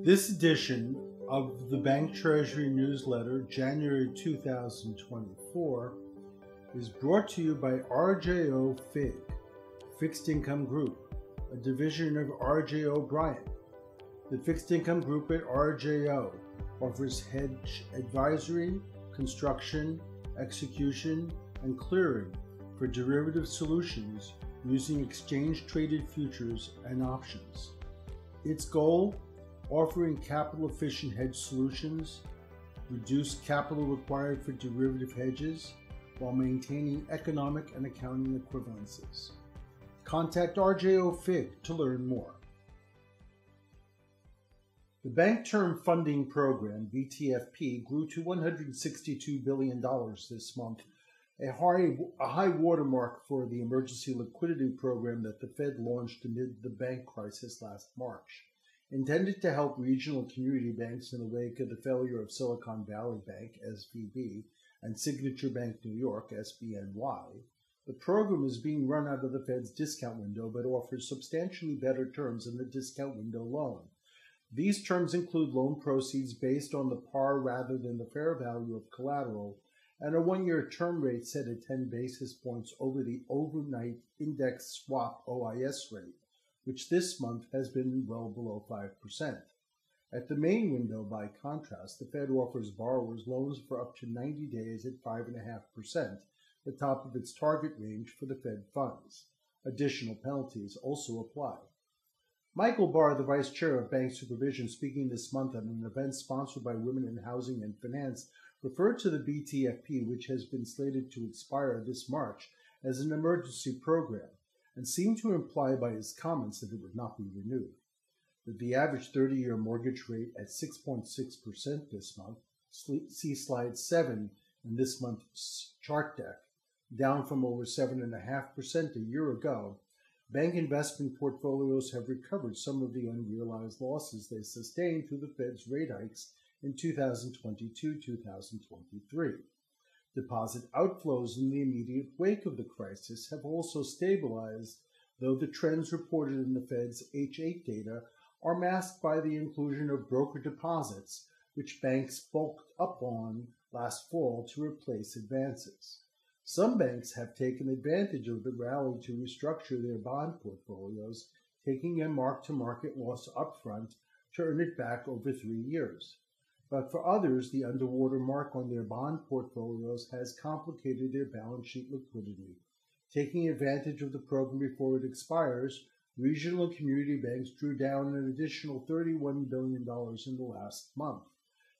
This edition of the Bank Treasury newsletter, January 2024, is brought to you by RJO FIG, Fixed Income Group, a division of RJ O'Brien. The Fixed Income Group at RJO offers hedge advisory, construction, execution, and clearing for derivative solutions using exchange traded futures and options. Its goal offering capital efficient hedge solutions, reduce capital required for derivative hedges while maintaining economic and accounting equivalences. Contact RJO FIG to learn more. The Bank Term Funding Program, BTFP, grew to $162 billion this month, a high, a high watermark for the emergency liquidity program that the Fed launched amid the bank crisis last March. Intended to help regional community banks in the wake of the failure of Silicon Valley Bank, SVB, and Signature Bank New York, SBNY, the program is being run out of the Fed's discount window but offers substantially better terms than the discount window loan. These terms include loan proceeds based on the par rather than the fair value of collateral and a one year term rate set at 10 basis points over the overnight index swap OIS rate which this month has been well below 5%. At the main window, by contrast, the Fed offers borrowers loans for up to 90 days at 5.5%, the top of its target range for the Fed funds. Additional penalties also apply. Michael Barr, the vice chair of bank supervision, speaking this month at an event sponsored by Women in Housing and Finance, referred to the BTFP, which has been slated to expire this March, as an emergency program and seemed to imply by his comments that it would not be renewed. With the average 30 year mortgage rate at 6.6% this month, see slide 7 in this month's chart deck, down from over 7.5% a year ago, bank investment portfolios have recovered some of the unrealized losses they sustained through the Fed's rate hikes in 2022 2023. Deposit outflows in the immediate wake of the crisis have also stabilized, though the trends reported in the Fed's H8 data are masked by the inclusion of broker deposits, which banks bulked up on last fall to replace advances. Some banks have taken advantage of the rally to restructure their bond portfolios, taking a mark to market loss upfront to earn it back over three years. But for others, the underwater mark on their bond portfolios has complicated their balance sheet liquidity. Taking advantage of the program before it expires, regional and community banks drew down an additional $31 billion in the last month.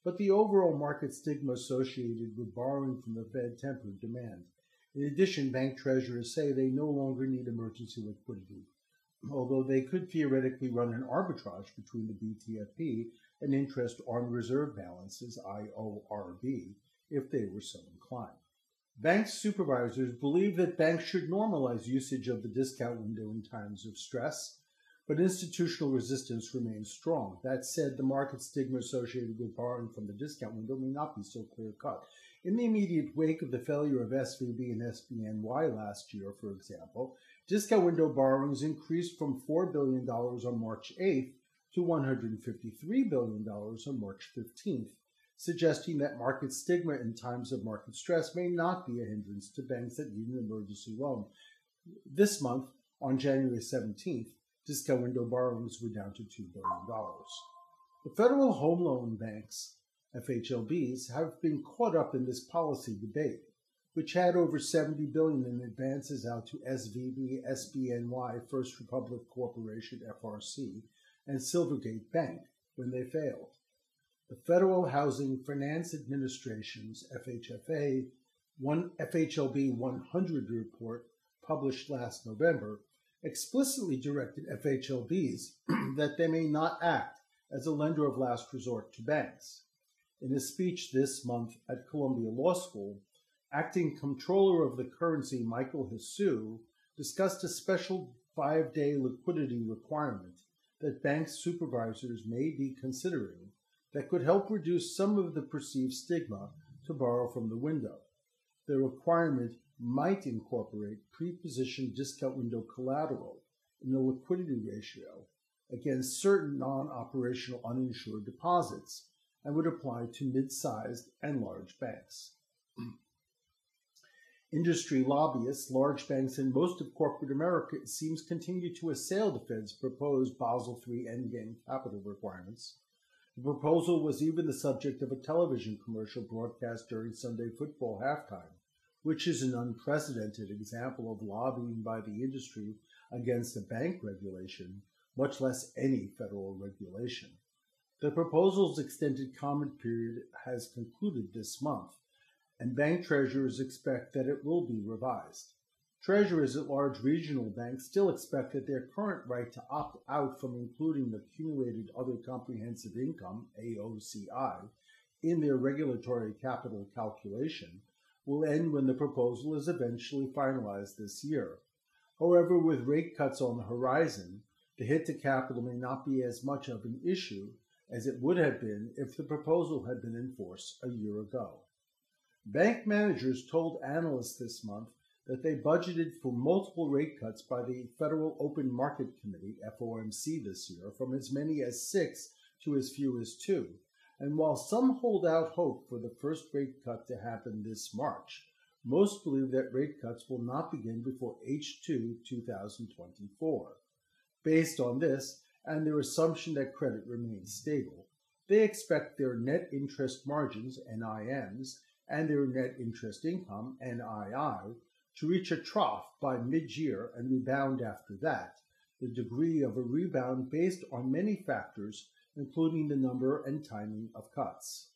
But the overall market stigma associated with borrowing from the Fed tempered demand. In addition, bank treasurers say they no longer need emergency liquidity, although they could theoretically run an arbitrage between the BTFP and interest on reserve balances, IORB, if they were so inclined. Bank supervisors believe that banks should normalize usage of the discount window in times of stress, but institutional resistance remains strong. That said, the market stigma associated with borrowing from the discount window may not be so clear cut. In the immediate wake of the failure of SVB and SBNY last year, for example, discount window borrowings increased from $4 billion on March 8th to $153 billion on March 15th, suggesting that market stigma in times of market stress may not be a hindrance to banks that need an emergency loan. This month, on January 17th, discount window borrowings were down to $2 billion. The federal home loan banks, FHLBs, have been caught up in this policy debate, which had over 70 billion in advances out to SVB, SBNY, First Republic Corporation, FRC, and Silvergate Bank when they failed. The Federal Housing Finance Administration's FHFA one FHLB 100 report published last November explicitly directed FHLBs that they may not act as a lender of last resort to banks. In a speech this month at Columbia Law School, acting comptroller of the currency Michael Hsu discussed a special five day liquidity requirement that bank supervisors may be considering that could help reduce some of the perceived stigma to borrow from the window. The requirement might incorporate pre-positioned discount window collateral in the liquidity ratio, against certain non operational uninsured deposits and would apply to mid sized and large banks. Industry lobbyists, large banks, and most of corporate America, it seems, continue to assail the Fed's proposed Basel III endgame capital requirements. The proposal was even the subject of a television commercial broadcast during Sunday football halftime, which is an unprecedented example of lobbying by the industry against a bank regulation, much less any federal regulation. The proposal's extended comment period has concluded this month, and bank treasurers expect that it will be revised. Treasurers at large regional banks still expect that their current right to opt out from including Accumulated Other Comprehensive Income, AOCI, in their regulatory capital calculation will end when the proposal is eventually finalized this year. However, with rate cuts on the horizon, the hit to capital may not be as much of an issue as it would have been if the proposal had been in force a year ago. Bank managers told analysts this month that they budgeted for multiple rate cuts by the Federal Open Market Committee, FOMC, this year, from as many as six to as few as two. And while some hold out hope for the first rate cut to happen this March, most believe that rate cuts will not begin before H2 2024. Based on this, and their assumption that credit remains stable, they expect their net interest margins, NIMs, and their net interest income, NII, to reach a trough by mid year and rebound after that, the degree of a rebound based on many factors, including the number and timing of cuts.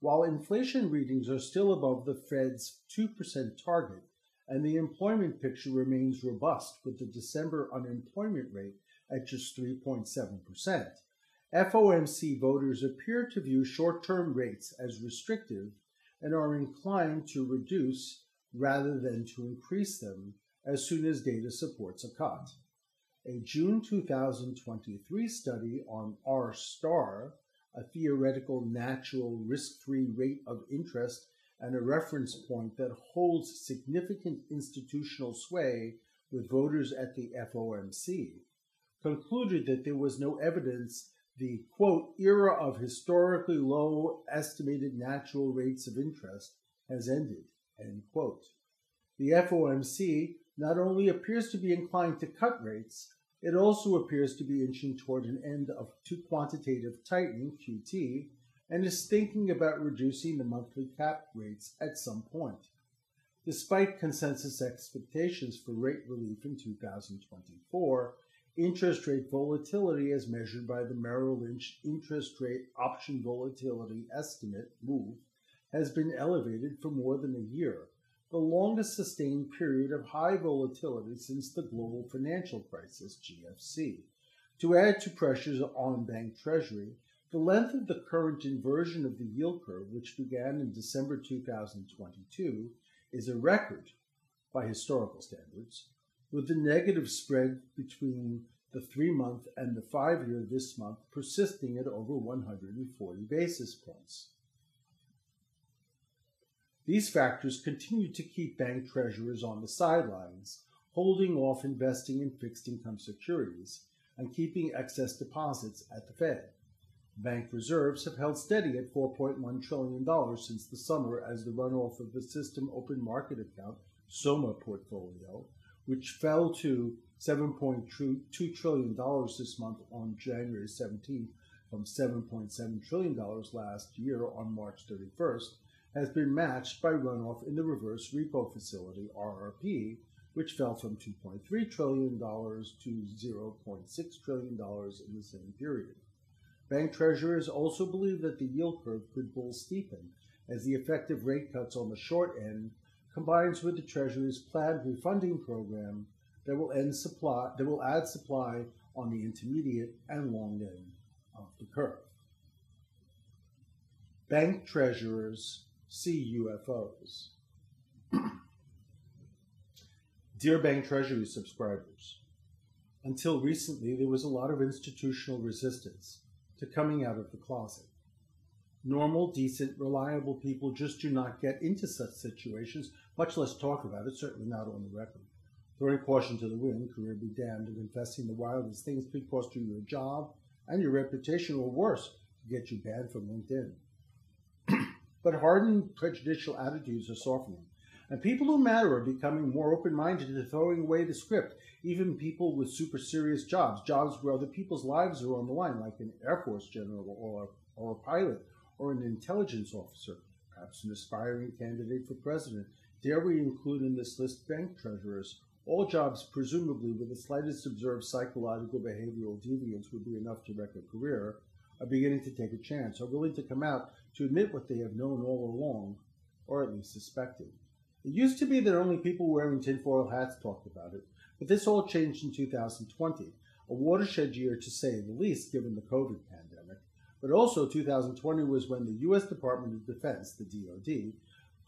While inflation readings are still above the Fed's 2% target, and the employment picture remains robust with the December unemployment rate at just 3.7%, FOMC voters appear to view short term rates as restrictive and are inclined to reduce rather than to increase them as soon as data supports a cut. A June 2023 study on R star, a theoretical natural risk free rate of interest and a reference point that holds significant institutional sway with voters at the FOMC, concluded that there was no evidence the quote era of historically low estimated natural rates of interest has ended end quote. The fomc not only appears to be inclined to cut rates it also appears to be inching toward an end of to quantitative tightening qt and is thinking about reducing the monthly cap rates at some point despite consensus expectations for rate relief in 2024 interest rate volatility as measured by the Merrill Lynch interest rate option volatility estimate move has been elevated for more than a year, the longest sustained period of high volatility since the global financial crisis GFC. To add to pressures on bank treasury, the length of the current inversion of the yield curve, which began in December 2022, is a record by historical standards with the negative spread between the three month and the five year this month persisting at over 140 basis points. These factors continue to keep bank treasurers on the sidelines, holding off investing in fixed income securities and keeping excess deposits at the Fed. Bank reserves have held steady at $4.1 trillion since the summer as the runoff of the system open market account SOMA portfolio which fell to $7.2 trillion this month on January 17th from $7.7 trillion last year on March 31st, has been matched by runoff in the reverse repo facility, RRP, which fell from $2.3 trillion to $0.6 trillion in the same period. Bank treasurers also believe that the yield curve could bull steepen as the effective rate cuts on the short end combines with the Treasury's planned refunding program that will end supply that will add supply on the intermediate and long end of the curve. Bank treasurers see UFOs. Dear Bank Treasury subscribers, until recently there was a lot of institutional resistance to coming out of the closet. Normal, decent, reliable people just do not get into such situations, much less talk about it, certainly not on the record. Throwing caution to the wind, career be damned, and confessing the wildest things could cost you your job and your reputation, or worse, to get you banned from LinkedIn. but hardened, prejudicial attitudes are softening, and people who matter are becoming more open minded to throwing away the script. Even people with super serious jobs, jobs where other people's lives are on the line, like an Air Force general or, or a pilot or an intelligence officer, perhaps an aspiring candidate for president. Dare we include in this list bank treasurers all jobs, presumably with the slightest observed psychological behavioral deviance, would be enough to wreck a career, are beginning to take a chance, are willing to come out to admit what they have known all along, or at least suspected. It used to be that only people wearing tinfoil hats talked about it, but this all changed in 2020, a watershed year to say the least given the COVID pandemic. But also, 2020 was when the U.S. Department of Defense, the DoD,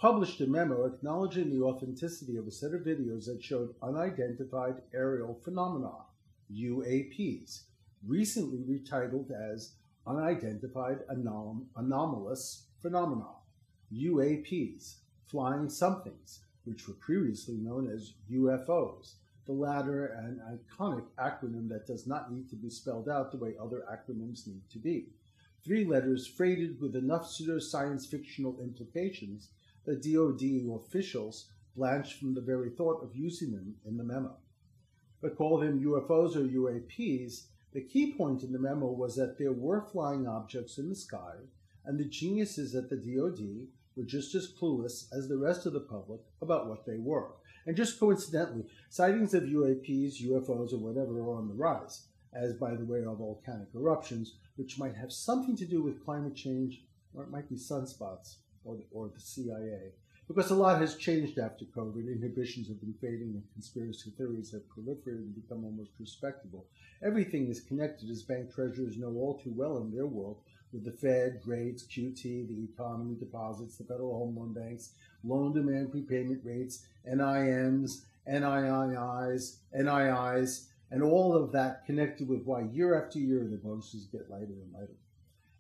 published a memo acknowledging the authenticity of a set of videos that showed unidentified aerial phenomena, UAPs, recently retitled as Unidentified Anom- Anomalous Phenomena, UAPs, flying somethings, which were previously known as UFOs, the latter an iconic acronym that does not need to be spelled out the way other acronyms need to be. Three letters freighted with enough pseudo-science fictional implications the DoD officials blanched from the very thought of using them in the memo. But call them UFOs or UAPs, the key point in the memo was that there were flying objects in the sky, and the geniuses at the DoD were just as clueless as the rest of the public about what they were. And just coincidentally, sightings of UAPs, UFOs, or whatever are on the rise, as by the way are volcanic eruptions, which might have something to do with climate change, or it might be sunspots or the, or the CIA. Because a lot has changed after COVID. Inhibitions have been fading and conspiracy theories have proliferated and become almost respectable. Everything is connected, as bank treasurers know all too well in their world, with the Fed, rates, QT, the economy, deposits, the Federal Home Loan Banks, loan demand prepayment rates, NIMs, NIIs, NIIs, and all of that connected with why year after year the bonuses get lighter and lighter.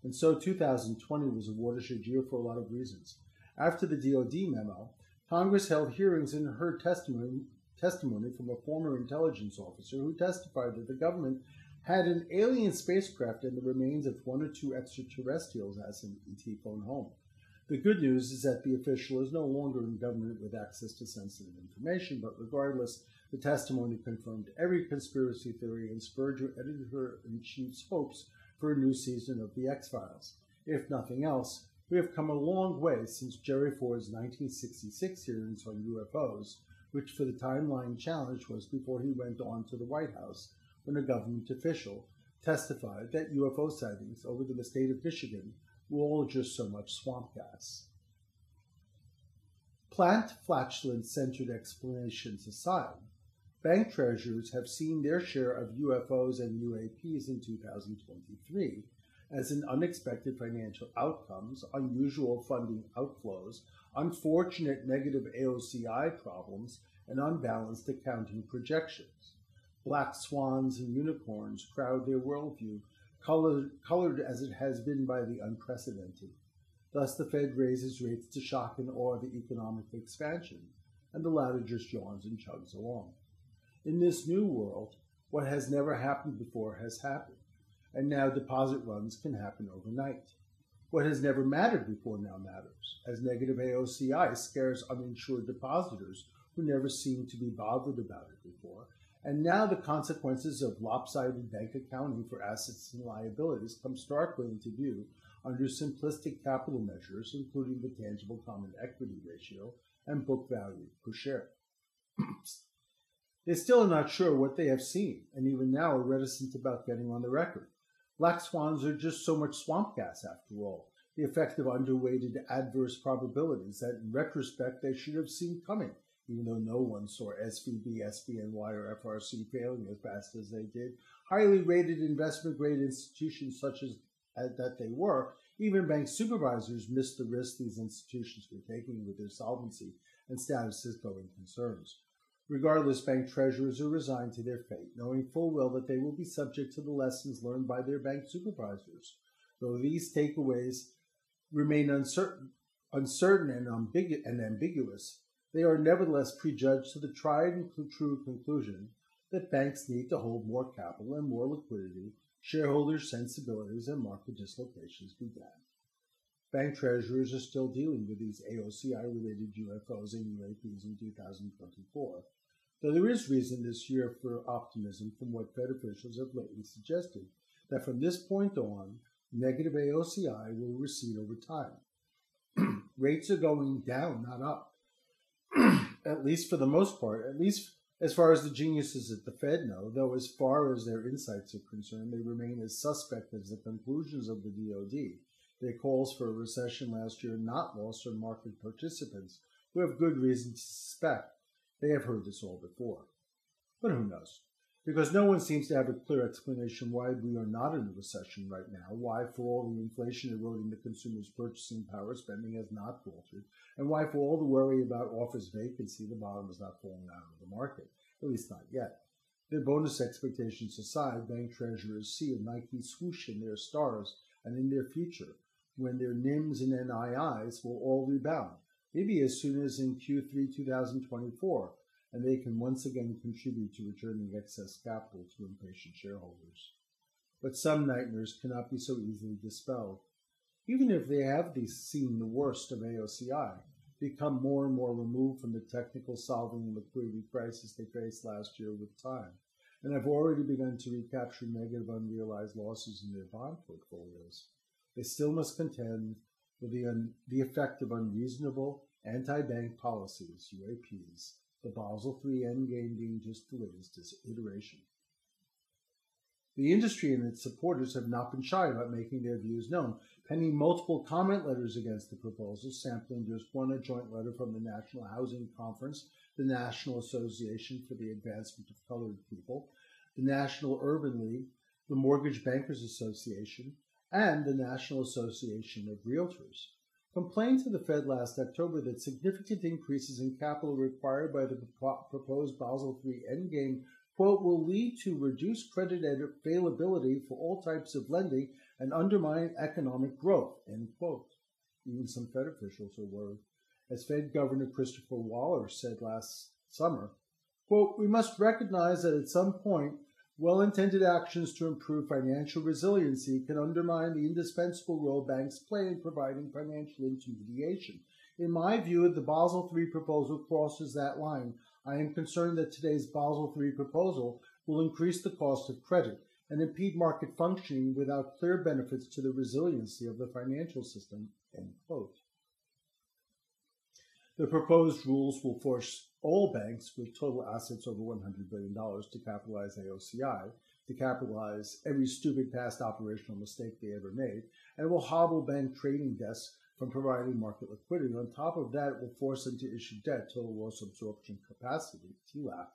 And so 2020 was a watershed year for a lot of reasons. After the DoD memo, Congress held hearings and heard testimony, testimony from a former intelligence officer who testified that the government had an alien spacecraft and the remains of one or two extraterrestrials as an ET phone home. The good news is that the official is no longer in government with access to sensitive information, but regardless, the testimony confirmed every conspiracy theory and spurred editor in chief's hopes for a new season of The X Files. If nothing else, we have come a long way since Jerry Ford's 1966 hearings on UFOs, which for the timeline challenge was before he went on to the White House when a government official testified that UFO sightings over the state of Michigan were all just so much swamp gas. Plant flatulence centered explanations aside, Bank treasurers have seen their share of UFOs and UAPs in 2023 as an unexpected financial outcomes, unusual funding outflows, unfortunate negative AOCI problems, and unbalanced accounting projections. Black swans and unicorns crowd their worldview, colored, colored as it has been by the unprecedented. Thus, the Fed raises rates to shock and awe the economic expansion, and the latter just yawns and chugs along. In this new world, what has never happened before has happened, and now deposit runs can happen overnight. What has never mattered before now matters, as negative AOCI scares uninsured depositors who never seemed to be bothered about it before, and now the consequences of lopsided bank accounting for assets and liabilities come starkly into view under simplistic capital measures, including the tangible common equity ratio and book value per share. They still are not sure what they have seen, and even now are reticent about getting on the record. Black swans are just so much swamp gas, after all, the effect of underweighted adverse probabilities that in retrospect they should have seen coming, even though no one saw SVB, SBNY, or FRC failing as fast as they did. Highly rated investment grade institutions such as, as that they were, even bank supervisors missed the risk these institutions were taking with their solvency and status as going concerns. Regardless, bank treasurers are resigned to their fate, knowing full well that they will be subject to the lessons learned by their bank supervisors. Though these takeaways remain uncertain, uncertain and, ambigu- and ambiguous, they are nevertheless prejudged to the tried and true conclusion that banks need to hold more capital and more liquidity, shareholders' sensibilities and market dislocations began. Bank treasurers are still dealing with these AOCI related UFOs and UAPs in 2024, though there is reason this year for optimism from what Fed officials have lately suggested that from this point on, negative AOCI will recede over time. Rates are going down, not up. at least for the most part, at least as far as the geniuses at the Fed know, though as far as their insights are concerned, they remain as suspect as the conclusions of the DoD. Their calls for a recession last year not lost on market participants who have good reason to suspect they have heard this all before. But who knows? because no one seems to have a clear explanation why we are not in a recession right now, why for all the inflation eroding the consumer's purchasing power, spending has not faltered, and why for all the worry about office vacancy, the bottom is not falling out of the market, at least not yet. Their bonus expectations aside, bank treasurers see a Nike swoosh in their stars and in their future, when their NIMs and NIIs will all rebound, maybe as soon as in Q3 2024, and they can once again contribute to returning excess capital to impatient shareholders. But some nightmares cannot be so easily dispelled. Even if they have seen the worst of AOCI, become more and more removed from the technical solving and liquidity crisis they faced last year with time, and have already begun to recapture negative unrealized losses in their bond portfolios, they still must contend with the, un- the effect of unreasonable anti-bank policies, UAPs, the Basel III endgame being just the latest iteration. The industry and its supporters have not been shy about making their views known, penning multiple comment letters against the proposal, sampling just one a joint letter from the National Housing Conference, the National Association for the Advancement of Colored People, the National Urban League, the Mortgage Bankers Association, and the National Association of Realtors complained to the Fed last October that significant increases in capital required by the proposed Basel III endgame, quote, will lead to reduced credit availability for all types of lending and undermine economic growth, end quote. Even some Fed officials are worried. As Fed Governor Christopher Waller said last summer, quote, we must recognize that at some point well intended actions to improve financial resiliency can undermine the indispensable role banks play in providing financial intermediation. In my view, the Basel III proposal crosses that line. I am concerned that today's Basel III proposal will increase the cost of credit and impede market functioning without clear benefits to the resiliency of the financial system. End quote. The proposed rules will force all banks with total assets over $100 billion to capitalize AOCI, to capitalize every stupid past operational mistake they ever made, and will hobble bank trading desks from providing market liquidity. On top of that, it will force them to issue debt, total loss absorption capacity, TLAC,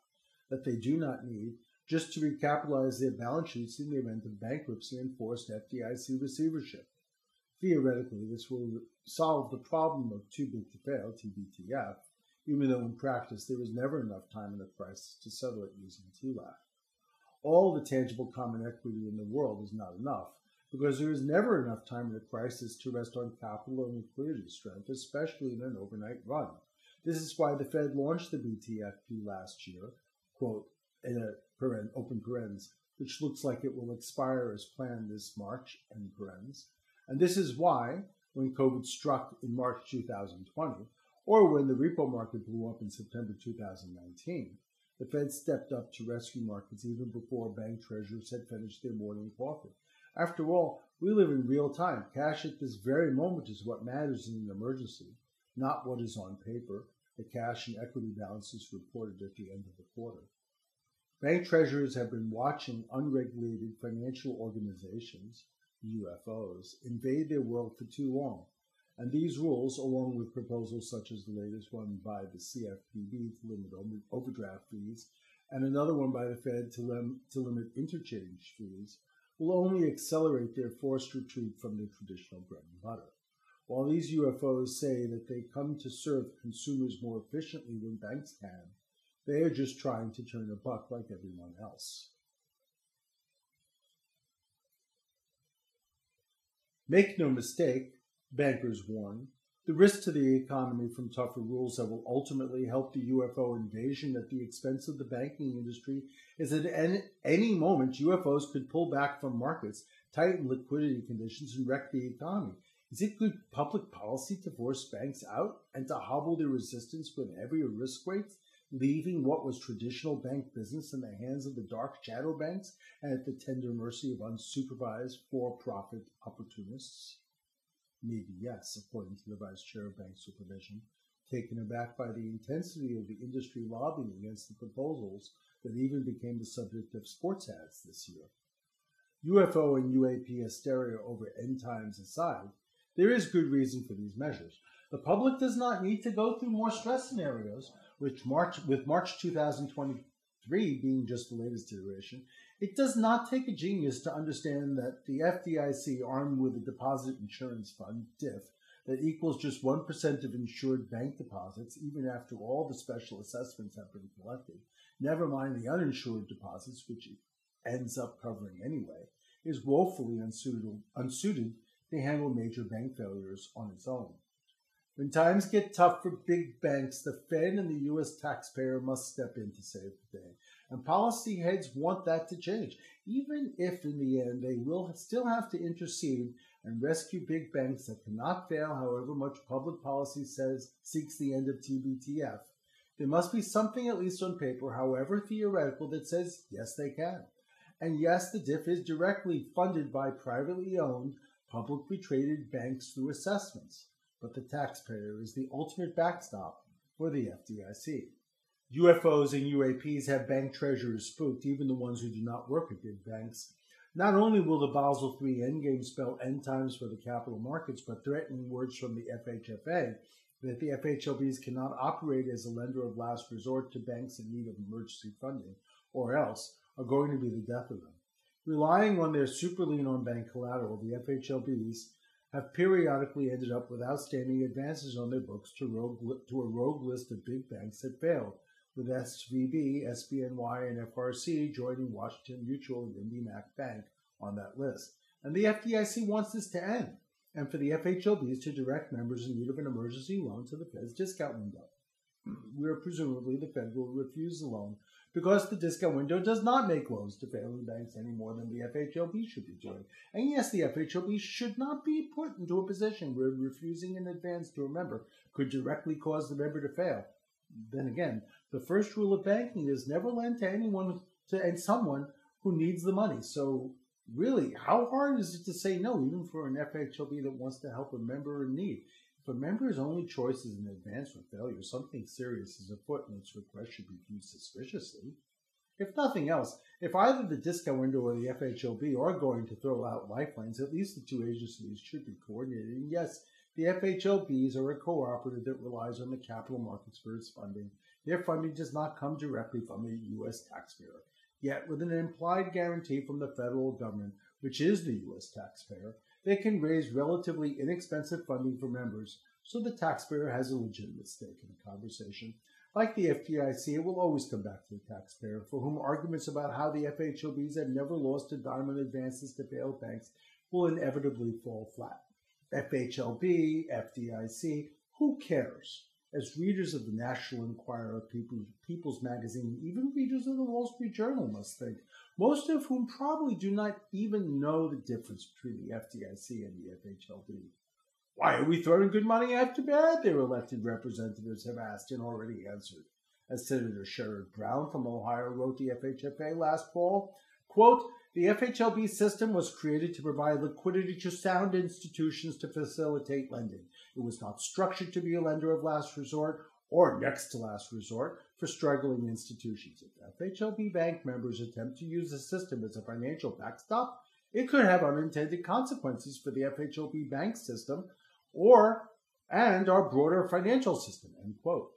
that they do not need just to recapitalize their balance sheets in the event of bankruptcy and forced FDIC receivership. Theoretically, this will solve the problem of too big to fail, TBTF, even though in practice there was never enough time in a crisis to settle it using TLAC. All the tangible common equity in the world is not enough because there is never enough time in a crisis to rest on capital and liquidity strength, especially in an overnight run. This is why the Fed launched the BTFP last year, quote, in a paren, open parens, which looks like it will expire as planned this March, end parens, and this is why, when COVID struck in March 2020, or when the repo market blew up in September 2019, the Fed stepped up to rescue markets even before bank treasurers had finished their morning coffee. After all, we live in real time. Cash at this very moment is what matters in an emergency, not what is on paper, the cash and equity balances reported at the end of the quarter. Bank treasurers have been watching unregulated financial organizations UFOs, invade their world for too long. And these rules, along with proposals such as the latest one by the CFPB to limit overdraft fees, and another one by the Fed to, lim- to limit interchange fees, will only accelerate their forced retreat from their traditional bread and butter. While these UFOs say that they come to serve consumers more efficiently than banks can, they are just trying to turn a buck like everyone else. Make no mistake, bankers warn, The risk to the economy from tougher rules that will ultimately help the UFO invasion at the expense of the banking industry is that at any moment UFOs could pull back from markets, tighten liquidity conditions, and wreck the economy. Is it good public policy to force banks out and to hobble their resistance with heavier risk weights, leaving what was traditional bank business in the hands of the dark shadow banks and at the tender mercy of unsupervised for profit opportunists? Maybe yes, according to the vice chair of bank supervision, taken aback by the intensity of the industry lobbying against the proposals that even became the subject of sports ads this year. UFO and UAP hysteria over end times aside, there is good reason for these measures. The public does not need to go through more stress scenarios, which March with March 2023 being just the latest iteration, it does not take a genius to understand that the FDIC, armed with a deposit insurance fund, DIF, that equals just 1% of insured bank deposits, even after all the special assessments have been collected, never mind the uninsured deposits, which it ends up covering anyway, is woefully unsuited, unsuited to handle major bank failures on its own. When times get tough for big banks, the Fed and the U.S. taxpayer must step in to save the day. And policy heads want that to change, even if in the end they will still have to intercede and rescue big banks that cannot fail however much public policy says seeks the end of TBTF. There must be something, at least on paper, however theoretical, that says yes, they can. And yes, the DIF is directly funded by privately owned, publicly traded banks through assessments. But the taxpayer is the ultimate backstop for the FDIC. UFOs and UAPs have bank treasurers spooked, even the ones who do not work at big banks. Not only will the Basel III endgame spell end times for the capital markets, but threatening words from the FHFA that the FHLBs cannot operate as a lender of last resort to banks in need of emergency funding, or else are going to be the death of them. Relying on their super lien on bank collateral, the FHLBs have periodically ended up with outstanding advances on their books to, rogue, to a rogue list of big banks that failed, with SVB, SBNY, and FRC joining Washington Mutual and IndyMac Bank on that list. And the FDIC wants this to end, and for the FHLBs to direct members in need of an emergency loan to the Fed's discount window. Where presumably the Fed will refuse the loan because the discount window does not make loans to failing banks any more than the FHLB should be doing. And yes, the FHLB should not be put into a position where refusing an advance to a member could directly cause the member to fail. Then again, the first rule of banking is never lend to anyone to and someone who needs the money. So really, how hard is it to say no, even for an FHLB that wants to help a member in need? A member's only choice is an advance for failure, something serious is afoot and its request should be viewed suspiciously. If nothing else, if either the discount window or the FHLB are going to throw out lifelines, at least the two agencies should be coordinated. And yes, the FHLBs are a cooperative that relies on the capital markets for its funding. Their funding does not come directly from the U.S. taxpayer. Yet, with an implied guarantee from the federal government, which is the U.S. taxpayer, they can raise relatively inexpensive funding for members, so the taxpayer has a legitimate stake in the conversation. Like the FDIC, it will always come back to the taxpayer, for whom arguments about how the FHLBs have never lost a dime on advances to failed banks will inevitably fall flat. FHLB, FDIC, who cares? As readers of the National Enquirer, People's Magazine, even readers of the Wall Street Journal must think, most of whom probably do not even know the difference between the FDIC and the FHLB. Why are we throwing good money after bad? Their elected representatives have asked and already answered. As Senator Sherrod Brown from Ohio wrote the FHFA last fall, quote, the FHLB system was created to provide liquidity to sound institutions to facilitate lending. It was not structured to be a lender of last resort or next to last resort for struggling institutions. If FHLB bank members attempt to use the system as a financial backstop, it could have unintended consequences for the FHLB bank system or and our broader financial system. End quote.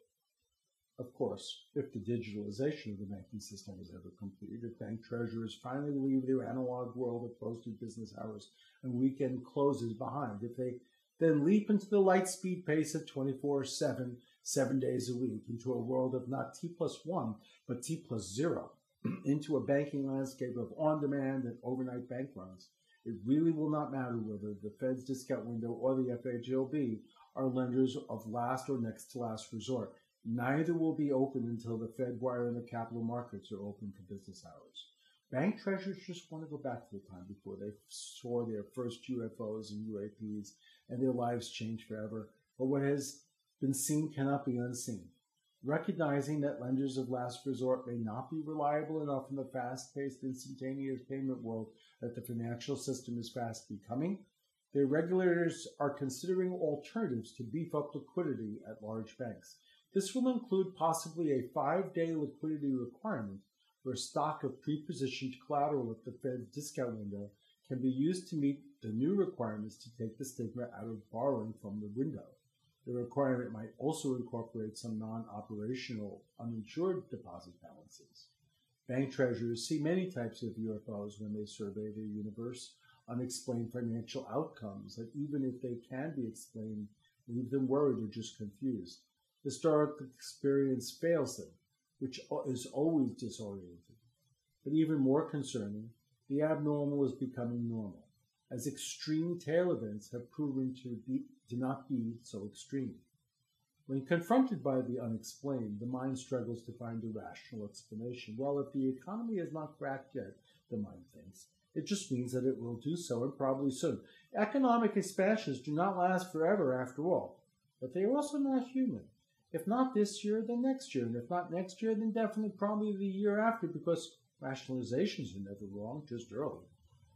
Of course, if the digitalization of the banking system is ever complete, if bank treasurers finally leave their analog world of posted business hours and weekend closes behind, if they then leap into the light speed pace of 24 7, seven days a week, into a world of not T plus one, but T plus zero, into a banking landscape of on demand and overnight bank runs, it really will not matter whether the Fed's discount window or the FHLB are lenders of last or next to last resort. Neither will be open until the Fed wire and the capital markets are open for business hours. Bank treasurers just want to go back to the time before they saw their first UFOs and UAPs and their lives change forever. But what has been seen cannot be unseen. Recognizing that lenders of last resort may not be reliable enough in the fast paced, instantaneous payment world that the financial system is fast becoming, their regulators are considering alternatives to beef up liquidity at large banks. This will include possibly a five day liquidity requirement where stock of pre-positioned collateral at the Fed's discount window can be used to meet the new requirements to take the stigma out of borrowing from the window. The requirement might also incorporate some non-operational uninsured deposit balances. Bank treasurers see many types of UFOs when they survey their universe, unexplained financial outcomes that even if they can be explained, leave them worried or just confused. Historic experience fails them, which is always disorienting. But even more concerning, the abnormal is becoming normal, as extreme tail events have proven to, be, to not be so extreme. When confronted by the unexplained, the mind struggles to find a rational explanation. Well, if the economy has not cracked yet, the mind thinks, it just means that it will do so and probably soon. Economic expansions do not last forever after all, but they are also not human. If not this year, then next year. And if not next year, then definitely probably the year after because rationalizations are never wrong, just early.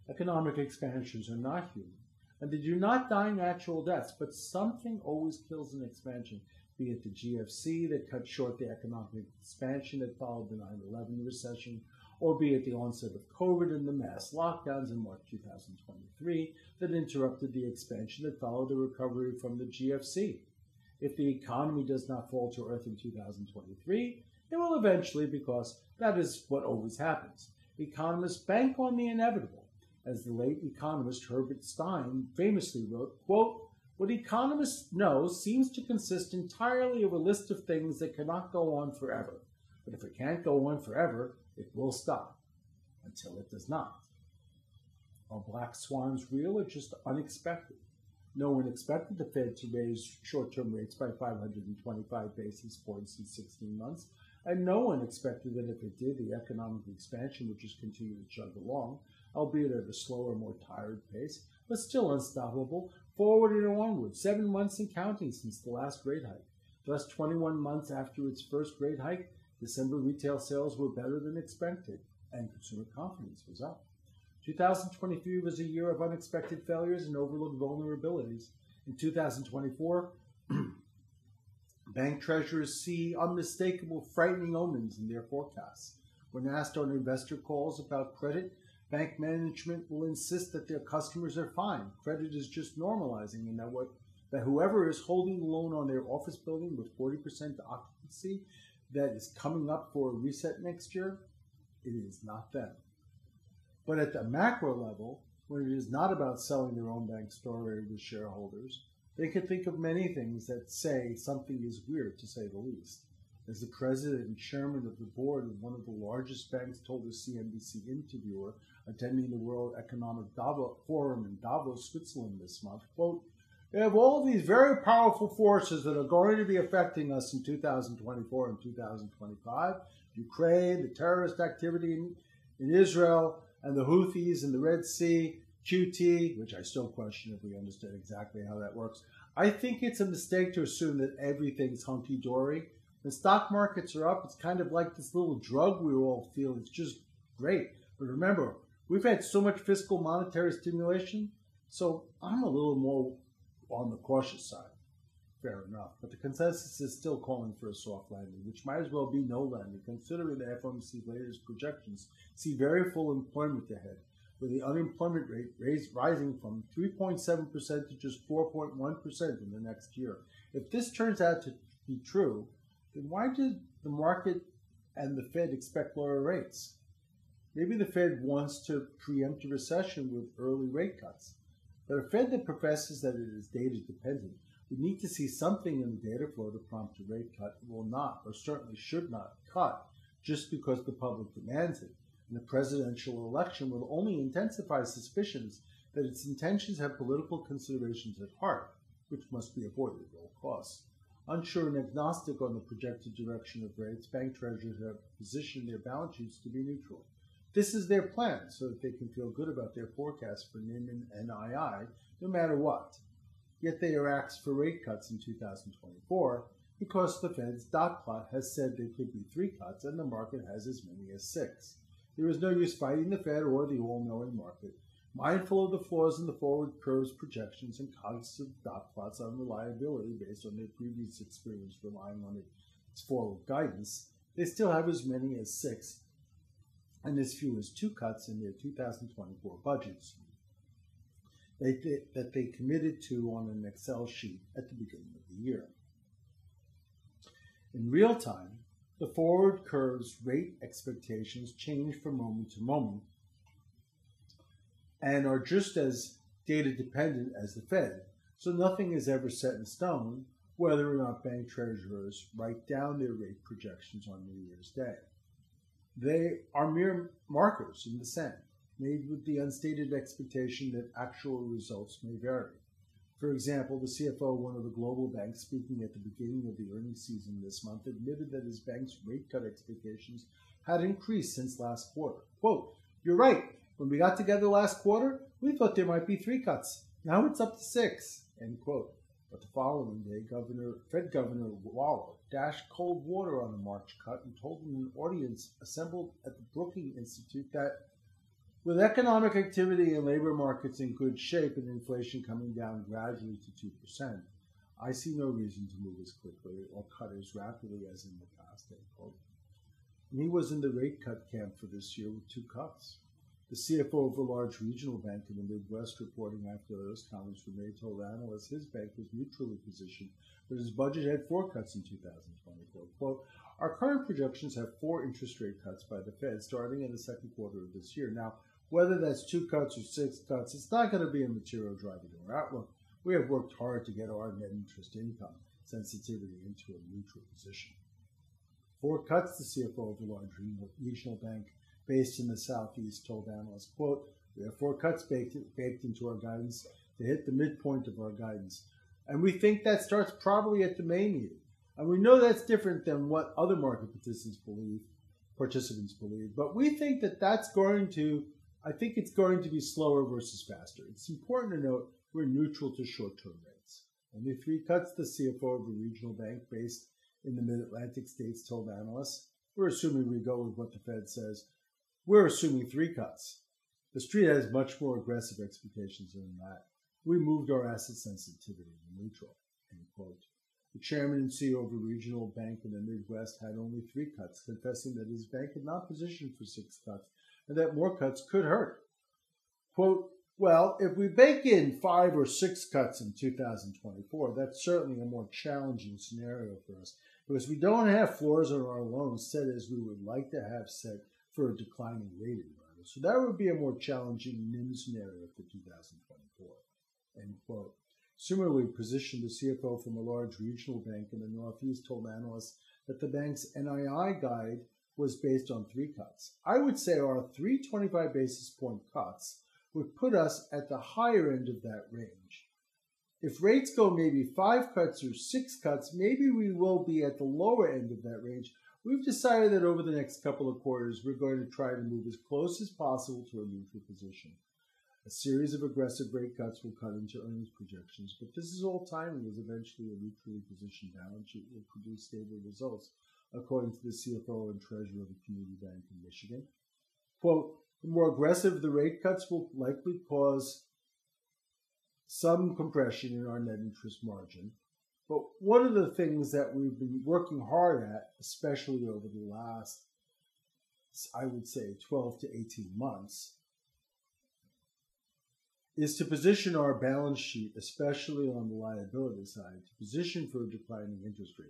Economic expansions are not human. And they do not die natural deaths, but something always kills an expansion, be it the GFC that cut short the economic expansion that followed the 9 11 recession, or be it the onset of COVID and the mass lockdowns in March 2023 that interrupted the expansion that followed the recovery from the GFC. If the economy does not fall to earth in 2023, it will eventually because that is what always happens. Economists bank on the inevitable. As the late economist Herbert Stein famously wrote, quote, what economists know seems to consist entirely of a list of things that cannot go on forever. But if it can't go on forever, it will stop until it does not. Are black swans real or just unexpected? No one expected the Fed to raise short term rates by 525 basis points in 16 months, and no one expected that if it did, the economic expansion would just continue to chug along, albeit at a slower, more tired pace, but still unstoppable, forward and onward, seven months and counting since the last rate hike. Thus, 21 months after its first rate hike, December retail sales were better than expected, and consumer confidence was up. 2023 was a year of unexpected failures and overlooked vulnerabilities. In 2024, bank treasurers see unmistakable frightening omens in their forecasts. When asked on investor calls about credit, bank management will insist that their customers are fine. Credit is just normalizing, and that what that whoever is holding the loan on their office building with 40% occupancy that is coming up for a reset next year, it is not them. But at the macro level, when it is not about selling their own bank story to shareholders, they could think of many things that say something is weird, to say the least. As the president and chairman of the board of one of the largest banks told a CNBC interviewer attending the World Economic Davos Forum in Davos, Switzerland this month, quote, we have all these very powerful forces that are going to be affecting us in 2024 and 2025. Ukraine, the terrorist activity in, in Israel, and the Houthis in the Red Sea, QT, which I still question if we understand exactly how that works. I think it's a mistake to assume that everything's hunky dory. When stock markets are up, it's kind of like this little drug we all feel. It's just great. But remember, we've had so much fiscal monetary stimulation, so I'm a little more on the cautious side fair enough. But the consensus is still calling for a soft landing, which might as well be no landing, considering the FOMC latest projections see very full employment ahead, with the unemployment rate raised, rising from 3.7% to just 4.1% in the next year. If this turns out to be true, then why did the market and the Fed expect lower rates? Maybe the Fed wants to preempt a recession with early rate cuts. But a Fed that professes that it is data dependent we need to see something in the data flow to prompt a rate cut. It will not, or certainly should not, cut just because the public demands it. And the presidential election will only intensify suspicions that its intentions have political considerations at heart, which must be avoided at all costs. Unsure and agnostic on the projected direction of rates, bank treasurers have positioned their balance sheets to be neutral. This is their plan so that they can feel good about their forecast for NIM and NII no matter what. Yet they are asked for rate cuts in 2024 because the Fed's dot plot has said there could be three cuts and the market has as many as six. There is no use fighting the Fed or the all knowing market. Mindful of the flaws in the forward curve's projections and cognizant of dot plot's unreliability based on their previous experience relying on its forward guidance, they still have as many as six and as few as two cuts in their 2024 budgets they, that they committed to on an Excel sheet at the beginning of the year. In real time, the forward curve's rate expectations change from moment to moment and are just as data dependent as the Fed, so nothing is ever set in stone whether or not bank treasurers write down their rate projections on New Year's Day. They are mere markers in the sand, made with the unstated expectation that actual results may vary. For example, the CFO of one of the global banks, speaking at the beginning of the earnings season this month, admitted that his bank's rate cut expectations had increased since last quarter. Quote, You're right. When we got together last quarter, we thought there might be three cuts. Now it's up to six. End quote. But the following day, Governor Fed Governor Waller dashed cold water on the March cut and told an audience assembled at the Brookings Institute that with economic activity and labor markets in good shape and inflation coming down gradually to 2%, I see no reason to move as quickly or cut as rapidly as in the past. End quote. And he was in the rate cut camp for this year with two cuts. The CFO of a large regional bank in the Midwest reporting after those comments were made told analysts his bank was neutrally positioned, but his budget had four cuts in 2024. Quote, our current projections have four interest rate cuts by the Fed starting in the second quarter of this year. Now, whether that's two cuts or six cuts, it's not going to be a material driver to our outlook. We have worked hard to get our net interest income sensitivity into a neutral position. Four cuts, the CFO of a large regional bank based in the southeast told analysts, quote, we have four cuts baked, baked into our guidance to hit the midpoint of our guidance. And we think that starts probably at the May meeting. And we know that's different than what other market participants believe, participants believe. But we think that that's going to, I think it's going to be slower versus faster. It's important to note we're neutral to short-term rates. Only three cuts, the CFO of a regional bank based in the mid-Atlantic states told analysts. We're assuming we go with what the Fed says. We're assuming three cuts. The street has much more aggressive expectations than that. We moved our asset sensitivity to neutral. End quote. The chairman and CEO of a regional bank in the Midwest had only three cuts, confessing that his bank had not positioned for six cuts and that more cuts could hurt. Quote, well, if we bake in five or six cuts in 2024, that's certainly a more challenging scenario for us because we don't have floors on our loans set as we would like to have set for a declining rate environment. So that would be a more challenging NIM scenario for 2024. End quote. Similarly, positioned the CFO from a large regional bank in the Northeast told analysts that the bank's NII guide was based on three cuts. I would say our 325 basis point cuts would put us at the higher end of that range. If rates go maybe five cuts or six cuts, maybe we will be at the lower end of that range, We've decided that over the next couple of quarters, we're going to try to move as close as possible to a neutral position. A series of aggressive rate cuts will cut into earnings projections, but this is all timing as eventually a neutrally positioned balance sheet will produce stable results, according to the CFO and treasurer of the community bank in Michigan. Quote, the more aggressive the rate cuts will likely cause some compression in our net interest margin, but one of the things that we've been working hard at, especially over the last, I would say, 12 to 18 months, is to position our balance sheet, especially on the liability side, to position for a declining interest rate.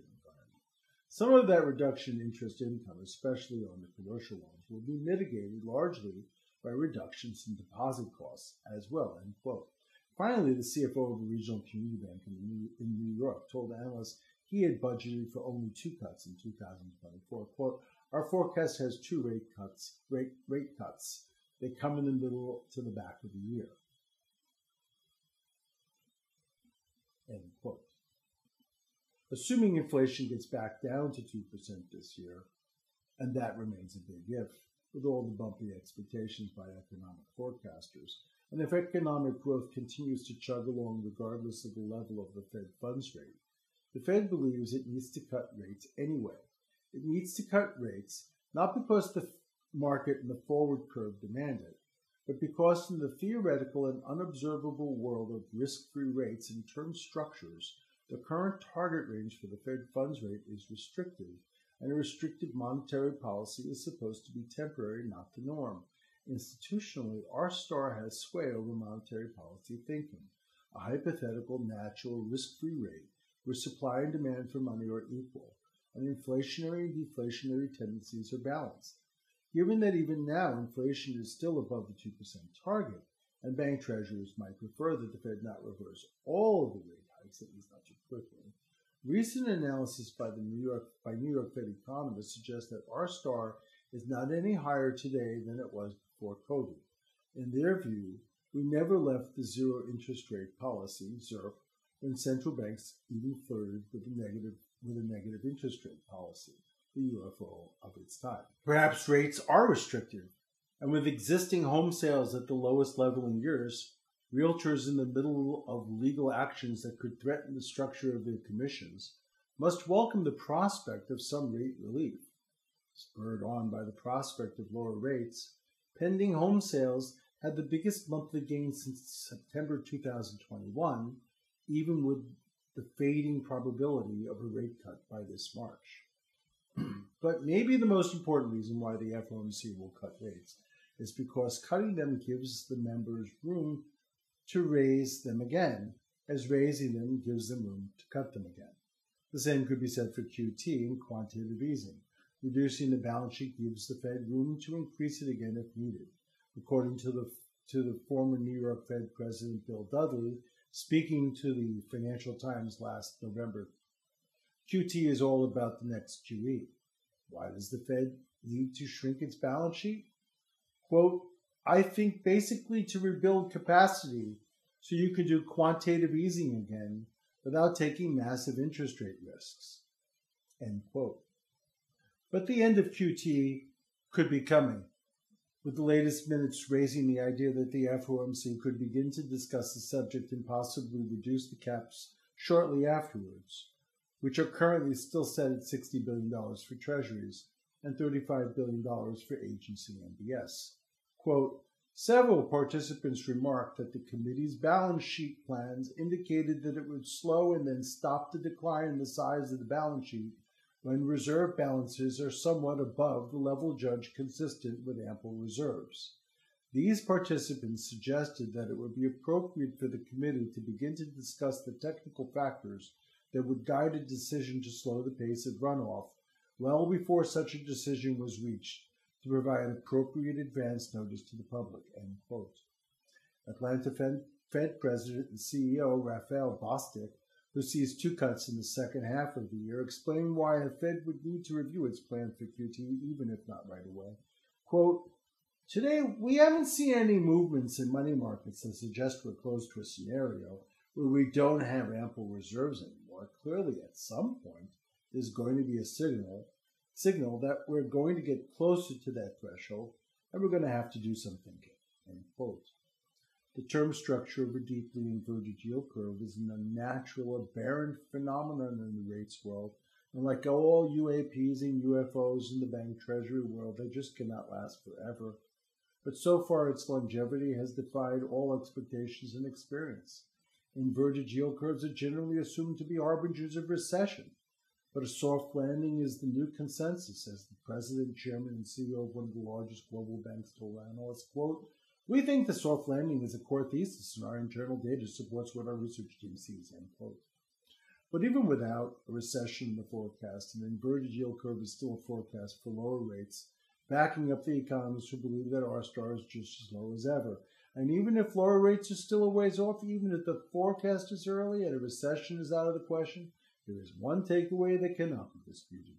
Some of that reduction in interest income, especially on the commercial loans, will be mitigated largely by reductions in deposit costs as well. End quote. Finally, the CFO of a regional community bank in New, in New York told analysts he had budgeted for only two cuts in 2024. Quote, our forecast has two rate cuts, rate, rate cuts. They come in the middle to the back of the year. Assuming inflation gets back down to 2% this year, and that remains a big if, with all the bumpy expectations by economic forecasters. And if economic growth continues to chug along regardless of the level of the Fed funds rate, the Fed believes it needs to cut rates anyway. It needs to cut rates not because the market and the forward curve demand it, but because in the theoretical and unobservable world of risk-free rates and term structures, the current target range for the Fed funds rate is restrictive, and a restrictive monetary policy is supposed to be temporary, not the norm. Institutionally, R star has sway over monetary policy thinking, a hypothetical, natural, risk-free rate where supply and demand for money are equal, and inflationary and deflationary tendencies are balanced. Given that even now inflation is still above the 2% target, and bank treasurers might prefer that the Fed not reverse all of the rate least not too quickly, recent analysis by the New York by New York Fed economists suggests that R star is not any higher today than it was before COVID. In their view, we never left the zero interest rate policy, ZIRP, when central banks even flirted with a negative with a negative interest rate policy the UFO of its time. Perhaps rates are restrictive, and with existing home sales at the lowest level in years, realtors in the middle of legal actions that could threaten the structure of their commissions must welcome the prospect of some rate relief. Spurred on by the prospect of lower rates, pending home sales had the biggest monthly gain since September 2021, even with the fading probability of a rate cut by this March. but maybe the most important reason why the FOMC will cut rates is because cutting them gives the members room to raise them again, as raising them gives them room to cut them again. The same could be said for QT and quantitative easing. Reducing the balance sheet gives the Fed room to increase it again if needed. According to the to the former New York Fed President Bill Dudley, speaking to the Financial Times last November QT is all about the next QE. Why does the Fed need to shrink its balance sheet? Quote, I think basically to rebuild capacity so you can do quantitative easing again without taking massive interest rate risks. End quote. But the end of QT could be coming, with the latest minutes raising the idea that the FOMC could begin to discuss the subject and possibly reduce the caps shortly afterwards which are currently still set at $60 billion for treasuries and $35 billion for agency MBS. Quote, Several participants remarked that the committee's balance sheet plans indicated that it would slow and then stop the decline in the size of the balance sheet when reserve balances are somewhat above the level judged consistent with ample reserves. These participants suggested that it would be appropriate for the committee to begin to discuss the technical factors that would guide a decision to slow the pace of runoff well before such a decision was reached to provide appropriate advance notice to the public. End quote. Atlanta Fed, Fed President and CEO Raphael Bostic, who sees two cuts in the second half of the year, explained why the Fed would need to review its plan for QT, even if not right away. Quote, Today, we haven't seen any movements in money markets that suggest we're close to a scenario where we don't have ample reserves anymore clearly at some point there's going to be a signal signal that we're going to get closer to that threshold and we're going to have to do some thinking. End quote. The term structure of a deeply inverted yield curve is an unnatural, aberrant phenomenon in the rates world. And like all UAPs and UFOs in the bank treasury world, they just cannot last forever. But so far, its longevity has defied all expectations and experience. Inverted yield curves are generally assumed to be harbingers of recession, but a soft landing is the new consensus, as the president, chairman, and CEO of one of the largest global banks told analysts, quote, we think the soft landing is a core thesis and our internal data supports what our research team sees, end quote. But even without a recession in the forecast, an inverted yield curve is still a forecast for lower rates, backing up the economists who believe that R star is just as low as ever. And even if lower rates are still a ways off, even if the forecast is early and a recession is out of the question, there is one takeaway that cannot be disputed.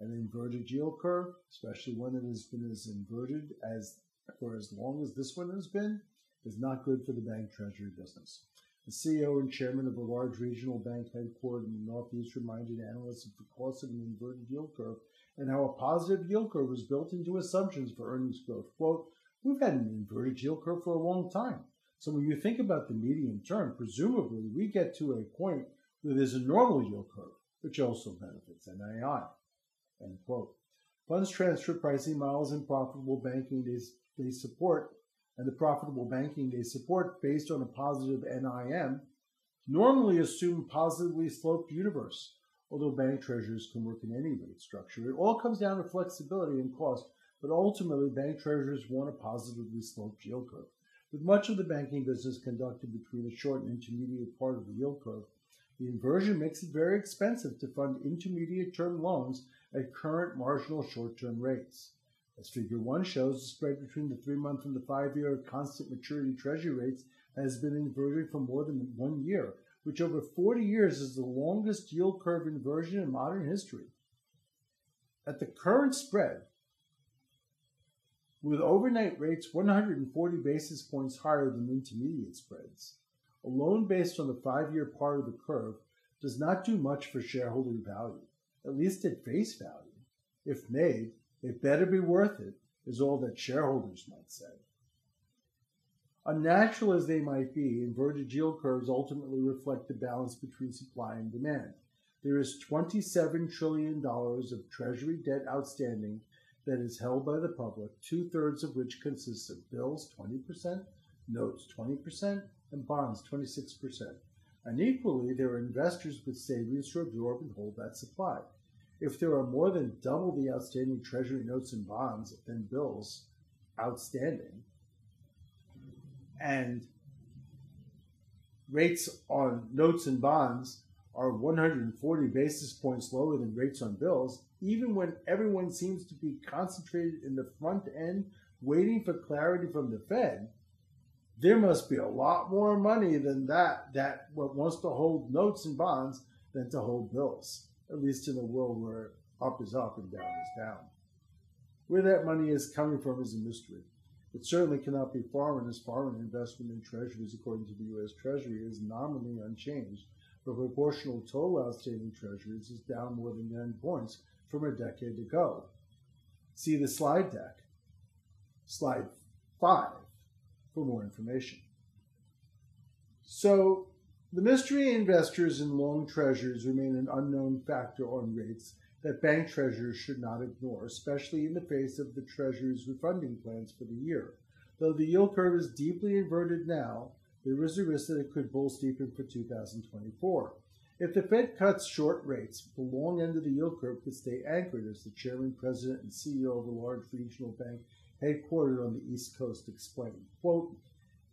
An inverted yield curve, especially one that has been as inverted as for as long as this one has been, is not good for the bank treasury business. The CEO and chairman of a large regional bank headquartered in the Northeast reminded analysts of the cost of an inverted yield curve and how a positive yield curve was built into assumptions for earnings growth. Quote, We've had an inverted yield curve for a long time. So when you think about the medium term, presumably we get to a point there's a normal yield curve, which also benefits NII. End quote. Funds transfer pricing models and profitable banking they, they support, and the profitable banking they support based on a positive NIM, normally assume positively sloped universe, although bank treasurers can work in any rate structure. It all comes down to flexibility and cost, but ultimately bank treasurers want a positively sloped yield curve. With much of the banking business conducted between the short and intermediate part of the yield curve, the inversion makes it very expensive to fund intermediate term loans at current marginal short term rates. As Figure 1 shows, the spread between the three month and the five year constant maturity treasury rates has been inverted for more than one year, which over 40 years is the longest yield curve inversion in modern history. At the current spread, with overnight rates 140 basis points higher than intermediate spreads. A loan based on the five year part of the curve does not do much for shareholder value, at least at face value. If made, it better be worth it, is all that shareholders might say. Unnatural as they might be, inverted yield curves ultimately reflect the balance between supply and demand. There is $27 trillion of Treasury debt outstanding that is held by the public, two thirds of which consists of bills 20%, notes 20%, and bonds 26%. And equally, there are investors with savings to absorb and hold that supply. If there are more than double the outstanding Treasury notes and bonds than bills outstanding, and rates on notes and bonds are 140 basis points lower than rates on bills, even when everyone seems to be concentrated in the front end waiting for clarity from the Fed, there must be a lot more money than that that wants to hold notes and bonds than to hold bills, at least in a world where up is up and down is down. Where that money is coming from is a mystery. It certainly cannot be foreign, as foreign investment in treasuries, according to the U.S. Treasury, is nominally unchanged, but proportional total outstanding treasuries is down more than 10 points from a decade ago. See the slide deck, slide 5, for more information. So, the mystery investors in long treasuries remain an unknown factor on rates that bank treasurers should not ignore, especially in the face of the Treasury's refunding plans for the year. Though the yield curve is deeply inverted now, there is a risk that it could bull steepen for 2024. If the Fed cuts short rates, the long end of the yield curve could stay anchored, as the chairman, president, and CEO of a large regional bank headquartered on the East Coast explained. Quote,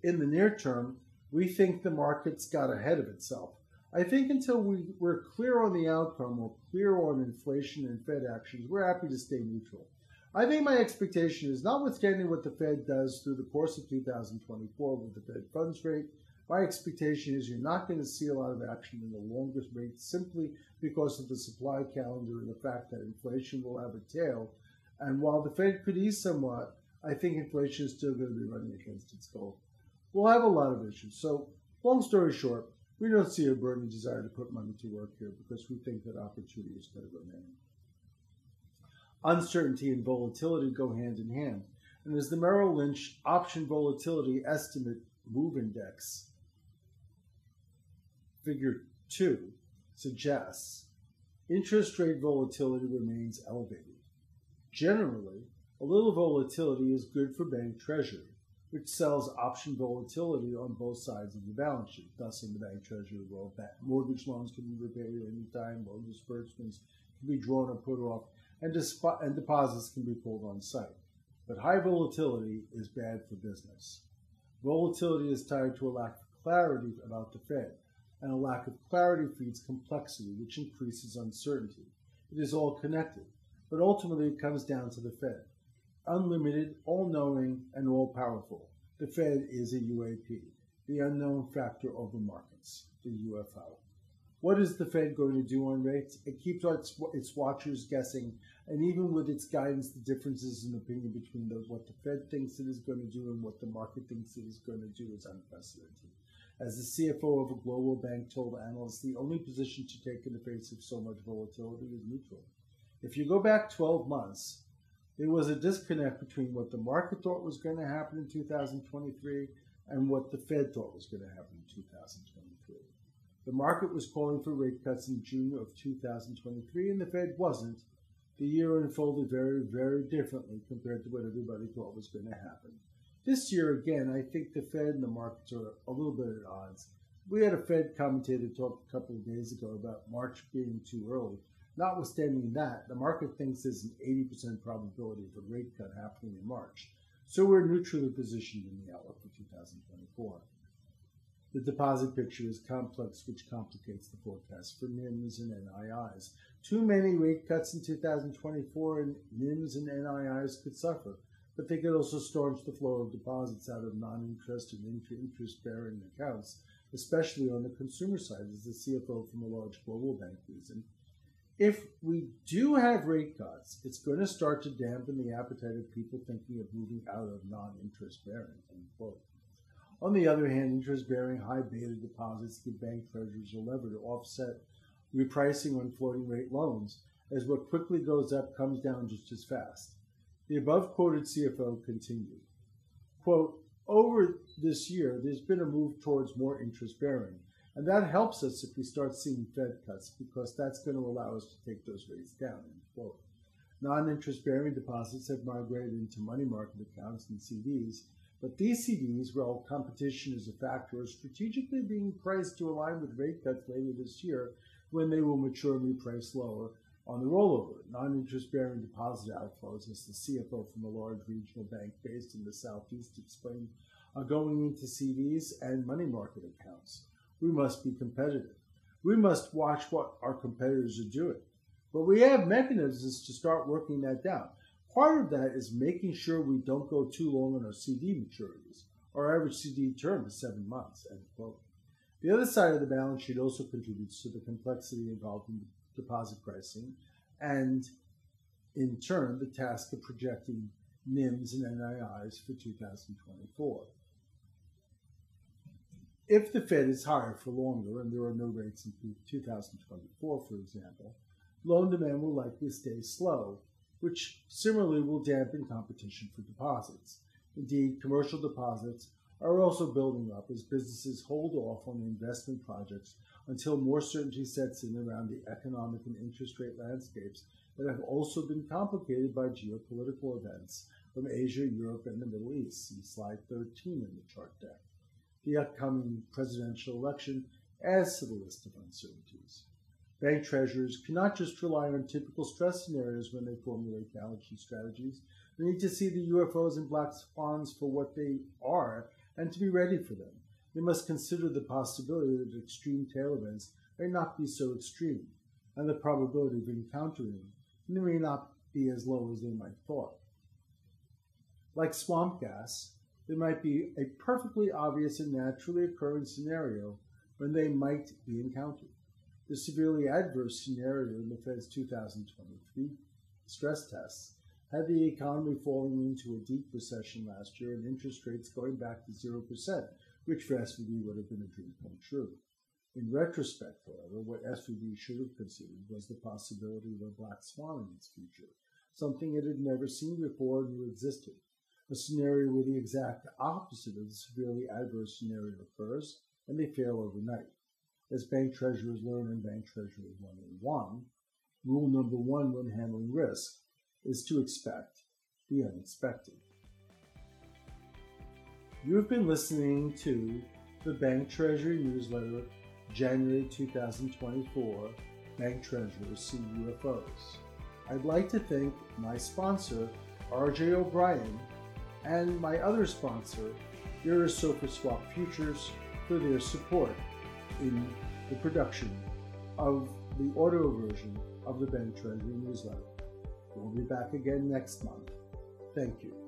in the near term, we think the market's got ahead of itself. I think until we, we're clear on the outcome or clear on inflation and Fed actions, we're happy to stay neutral. I think my expectation is, notwithstanding what the Fed does through the course of 2024 with the Fed funds rate, my expectation is you're not going to see a lot of action in the longest rate simply because of the supply calendar and the fact that inflation will have a tail. And while the Fed could ease somewhat, I think inflation is still going to be running against its goal. We'll have a lot of issues. So, long story short, we don't see a burning desire to put money to work here because we think that opportunity is going to remain. Uncertainty and volatility go hand in hand. And as the Merrill Lynch Option Volatility Estimate Move Index Figure 2 suggests interest rate volatility remains elevated. Generally, a little volatility is good for bank treasury, which sells option volatility on both sides of the balance sheet. Thus, in the bank treasury world, mortgage loans can be repaid at any time, loan disbursements can be drawn or put off, and, and deposits can be pulled on site. But high volatility is bad for business. Volatility is tied to a lack of clarity about the Fed and a lack of clarity feeds complexity, which increases uncertainty. It is all connected, but ultimately it comes down to the Fed. Unlimited, all knowing, and all powerful. The Fed is a UAP, the unknown factor of the markets, the UFO. What is the Fed going to do on rates? It keeps its, watchers guessing, and even with its guidance, the differences in opinion between the, what the Fed thinks it is going to do and what the market thinks it is going to do is unprecedented. As the CFO of a global bank told analysts, the only position to take in the face of so much volatility is neutral. If you go back 12 months, there was a disconnect between what the market thought was going to happen in 2023 and what the Fed thought was going to happen in 2023. The market was calling for rate cuts in June of 2023, and the Fed wasn't. The year unfolded very, very differently compared to what everybody thought was going to happen. This year, again, I think the Fed and the markets are a little bit at odds. We had a Fed commentator talk a couple of days ago about March being too early. Notwithstanding that, the market thinks there's an 80% probability of a rate cut happening in March. So we're neutrally positioned in the outlook for 2024. The deposit picture is complex, which complicates the forecast for NIMs and NIIs. Too many rate cuts in 2024 and NIMs and NIIs could suffer, but they could also staunch the flow of deposits out of non-interest and interest bearing accounts, especially on the consumer side, as the CFO from a large global bank reason if we do have rate cuts, it's going to start to dampen the appetite of people thinking of moving out of non-interest bearing. Unquote. On the other hand, interest bearing high beta deposits give bank treasurers a lever to offset repricing on floating rate loans, as what quickly goes up comes down just as fast. The above quoted CFO continued, quote, over this year, there's been a move towards more interest bearing, and that helps us if we start seeing Fed cuts because that's going to allow us to take those rates down. Non interest bearing deposits have migrated into money market accounts and CDs, but these CDs, while competition is a factor, are strategically being priced to align with rate cuts later this year when they will mature and reprice lower on the rollover. Non interest bearing deposit outflows, as the CFO from a large regional bank based in the Southeast explained, are going into CDs and money market accounts we must be competitive. We must watch what our competitors are doing. But we have mechanisms to start working that down. Part of that is making sure we don't go too long on our CD maturities. Our average CD term is seven months. End quote. The other side of the balance sheet also contributes to the complexity involved in deposit pricing and, in turn, the task of projecting NIMs and NIIs for 2024 if the Fed is higher for longer and there are no rates in 2024, for example, loan demand will likely stay slow, which similarly will dampen competition for deposits. Indeed, commercial deposits are also building up as businesses hold off on investment projects until more certainty sets in around the economic and interest rate landscapes that have also been complicated by geopolitical events from Asia, Europe, and the Middle East. See slide 13 in the chart deck the upcoming presidential election adds to the list of uncertainties. Bank treasurers cannot just rely on typical stress scenarios when they formulate balance sheet strategies. They need to see the UFOs and black swans for what they are and to be ready for them. They must consider the possibility that extreme tail events may not be so extreme, and the probability of encountering them may not be as low as they might thought. Like swamp gas, there might be a perfectly obvious and naturally occurring scenario when they might be encountered. The severely adverse scenario in the Fed's 2023 stress tests had the economy falling into a deep recession last year and interest rates going back to 0%, which for SVB would have been a dream come true. In retrospect, however, what SVB should have considered was the possibility of a black swan in its future, something it had never seen before and knew existed a scenario where the exact opposite of the severely adverse scenario occurs and they fail overnight. As bank treasurers learn in Bank Treasury 101, rule number one when handling risk is to expect the unexpected. You've been listening to the Bank Treasury newsletter, January 2024, Bank Treasurers See UFOs. I'd like to thank my sponsor, RJ O'Brien, and my other sponsor, Eris SOFR Swap Futures, for their support in the production of the audio version of the Bank Treasury newsletter. We'll be back again next month. Thank you.